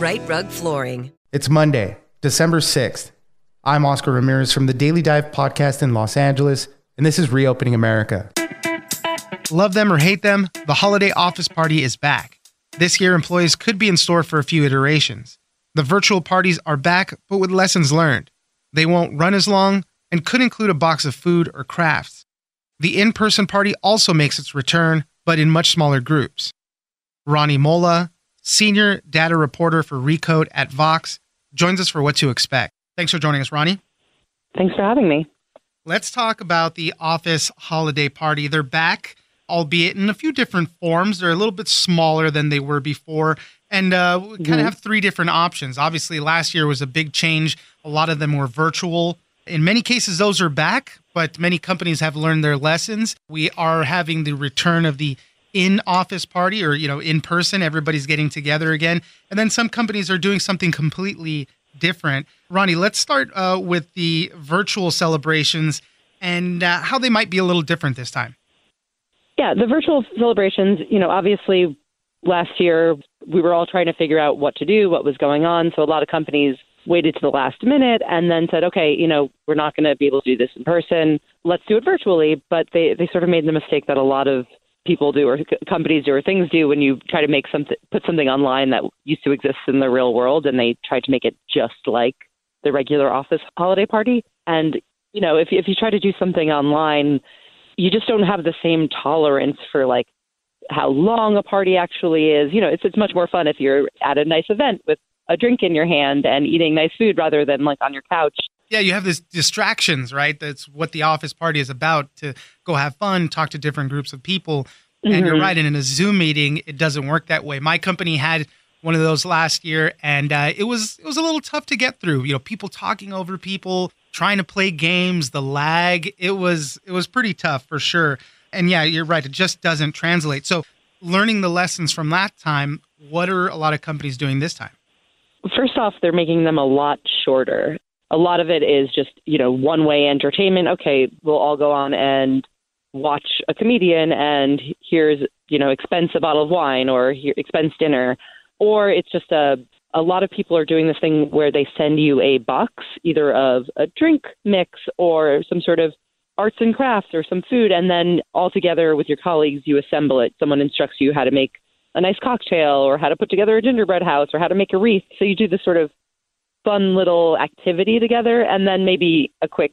Rite Rug Flooring. It's Monday, December 6th. I'm Oscar Ramirez from the Daily Dive podcast in Los Angeles, and this is Reopening America. Love them or hate them, the holiday office party is back. This year, employees could be in store for a few iterations. The virtual parties are back, but with lessons learned. They won't run as long and could include a box of food or crafts. The in person party also makes its return, but in much smaller groups. Rani Molla, senior data reporter for Recode at Vox, joins us for what to expect. Thanks for joining us, Rani. Thanks for having me. Let's talk about the office holiday party. They're back, albeit in a few different forms. They're a little bit smaller than they were before. And uh, we kind Mhm. of have three different options. Obviously, last year was a big change. A lot of them were virtual. In many cases, those are back, but many companies have learned their lessons. We are having the return of the in office party or, you know, in person. Everybody's getting together again. And then some companies are doing something completely different. Rani, let's start uh, with the virtual celebrations and uh, how they might be a little different this time. Yeah, the virtual celebrations, you know, obviously last year we were all trying to figure out what to do, what was going on. So a lot of companies waited to the last minute and then said, okay, you know, we're not going to be able to do this in person. Let's do it virtually. But they, they sort of made the mistake that a lot of people do or companies do or things do when you try to make something, put something online that used to exist in the real world and they try to make it just like the regular office holiday party. And, you know, if, if you try to do something online, you just don't have the same tolerance for like how long a party actually is. You know, it's it's much more fun if you're at a nice event with a drink in your hand and eating nice food rather than like on your couch. Yeah, you have these distractions, right? That's what the office party is about to go have fun, talk to different groups of people. And you're Mhm. right, and in a Zoom meeting, it doesn't work that way. My company had one of those last year, and uh, it was it was a little tough to get through. You know, people talking over people, trying to play games, the lag. It was it was pretty tough for sure. And yeah, you're right. It just doesn't translate. So, learning the lessons from that time, what are a lot of companies doing this time? First off, they're making them a lot shorter. A lot of it is just, you know, one way entertainment. Okay, we'll all go on and watch a comedian and here's, you know, expense a bottle of wine or here, expense dinner. Or it's just a a lot of people are doing this thing where they send you a box either of a drink mix or some sort of arts and crafts or some food and then all together with your colleagues you assemble it. Someone instructs you how to make a nice cocktail or how to put together a gingerbread house or how to make a wreath. So you do this sort of fun little activity together and then maybe a quick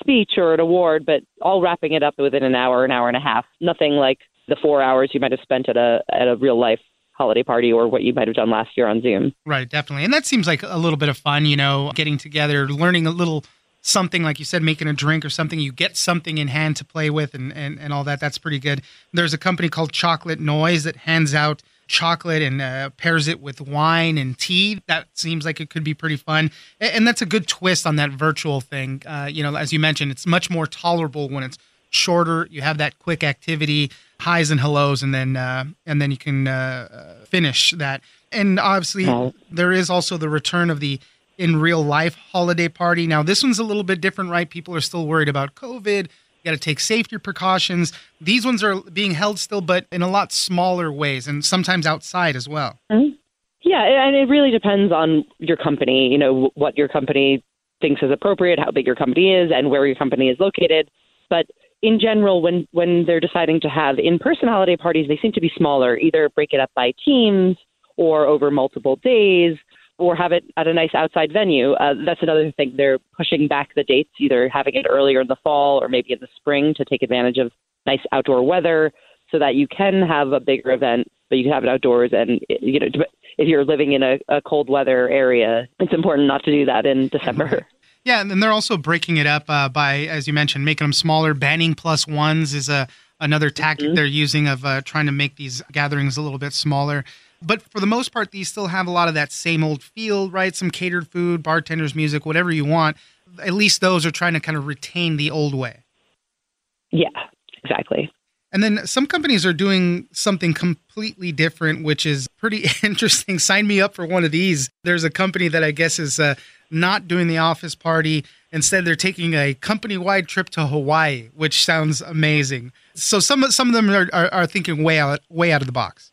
speech or an award, but all wrapping it up within an hour, an hour and a half. Nothing like the four hours you might have spent at a at a real life holiday party or what you might have done last year on Zoom. Right, definitely. And that seems like a little bit of fun, you know, getting together, learning a little something like you said making a drink or something you get something in hand to play with and, and, and all that that's pretty good there's a company called chocolate noise that hands out chocolate and uh, pairs it with wine and tea that seems like it could be pretty fun and, that's a good twist on that virtual thing uh, you know as you mentioned it's much more tolerable when it's shorter you have that quick activity highs and hellos and then uh, and then you can uh, finish that and obviously there is also the return of the in real life holiday party. Now, this one's a little bit different, right? People are still worried about COVID. Got to take safety precautions. These ones are being held still, but in a lot smaller ways and sometimes outside as well. Mm-hmm. Yeah, and it really depends on your company, you know, what your company thinks is appropriate, how big your company is, and where your company is located. But in general, when, when they're deciding to have in person holiday parties, they seem to be smaller, either break it up by teams or over multiple days or have it at a nice outside venue. Uh, that's another thing. They're pushing back the dates, either having it earlier in the fall or maybe in the spring to take advantage of nice outdoor weather so that you can have a bigger event, but you can have it outdoors. And, you know, if you're living in a, a cold weather area, it's important not to do that in December. Yeah, and then they're also breaking it up uh, by, as you mentioned, making them smaller. Banning plus ones is a another tactic mm-hmm. they're using of uh, trying to make these gatherings a little bit smaller. But for the most part, these still have a lot of that same old feel, right? Some catered food, bartenders, music, whatever you want. At least those are trying to kind of retain the old way. Yeah, exactly. And then some companies are doing something completely different, which is pretty interesting. Sign me up for one of these. There's a company that I guess is uh, not doing the office party. Instead, they're taking a company-wide trip to Hawaii, which sounds amazing. So some some of them are, are, are thinking way out way out of the box.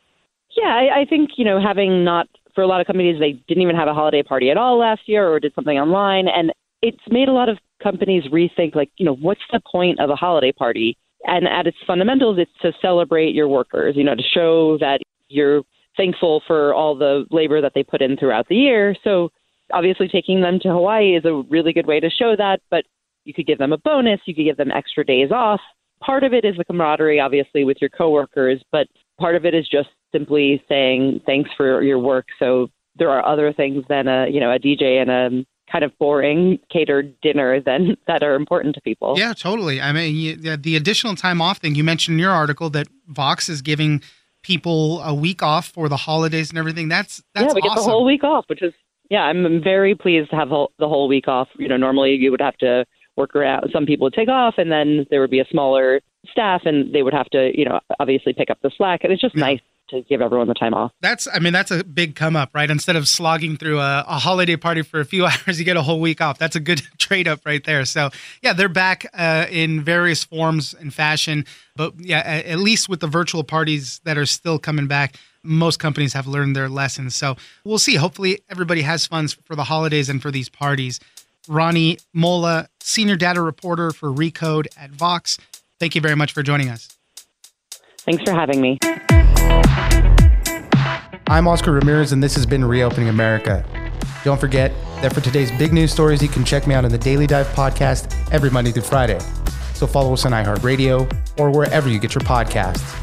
Yeah, I, I think you know having not for a lot of companies they didn't even have a holiday party at all last year or did something online, and it's made a lot of companies rethink like you know what's the point of a holiday party? And at its fundamentals, it's to celebrate your workers, you know, to show that you're thankful for all the labor that they put in throughout the year. So obviously taking them to Hawaii is a really good way to show that, but you could give them a bonus, you could give them extra days off. Part of it is the camaraderie, obviously, with your coworkers, but part of it is just simply saying thanks for your work. So there are other things than a you know a DJ and a kind of boring catered dinner than that are important to people. Yeah, totally. I mean, you, the additional time off thing you mentioned in your article that Vox is giving people a week off for the holidays and everything. That's that's yeah, we awesome. get the whole week off, which is yeah, I'm very pleased to have the whole week off. You know, normally you would have to work around. Some people would take off, and then there would be a smaller staff, and they would have to, you know, obviously pick up the slack. And it's just yeah. nice to give everyone the time off. That's, I mean, that's a big come up, right? Instead of slogging through a, a holiday party for a few hours, you get a whole week off. That's a good trade up right there. So, yeah, they're back uh, in various forms and fashion. But yeah, at least with the virtual parties that are still coming back, most companies have learned their lessons. So we'll see. Hopefully, everybody has funds for the holidays and for these parties. Rani Molla, senior data reporter for Recode at Vox. Thank you very much for joining us. Thanks for having me. I'm Oscar Ramirez, and this has been Reopening America. Don't forget that for today's big news stories, you can check me out on the Daily Dive podcast every Monday through Friday. So follow us on iHeartRadio or wherever you get your podcasts.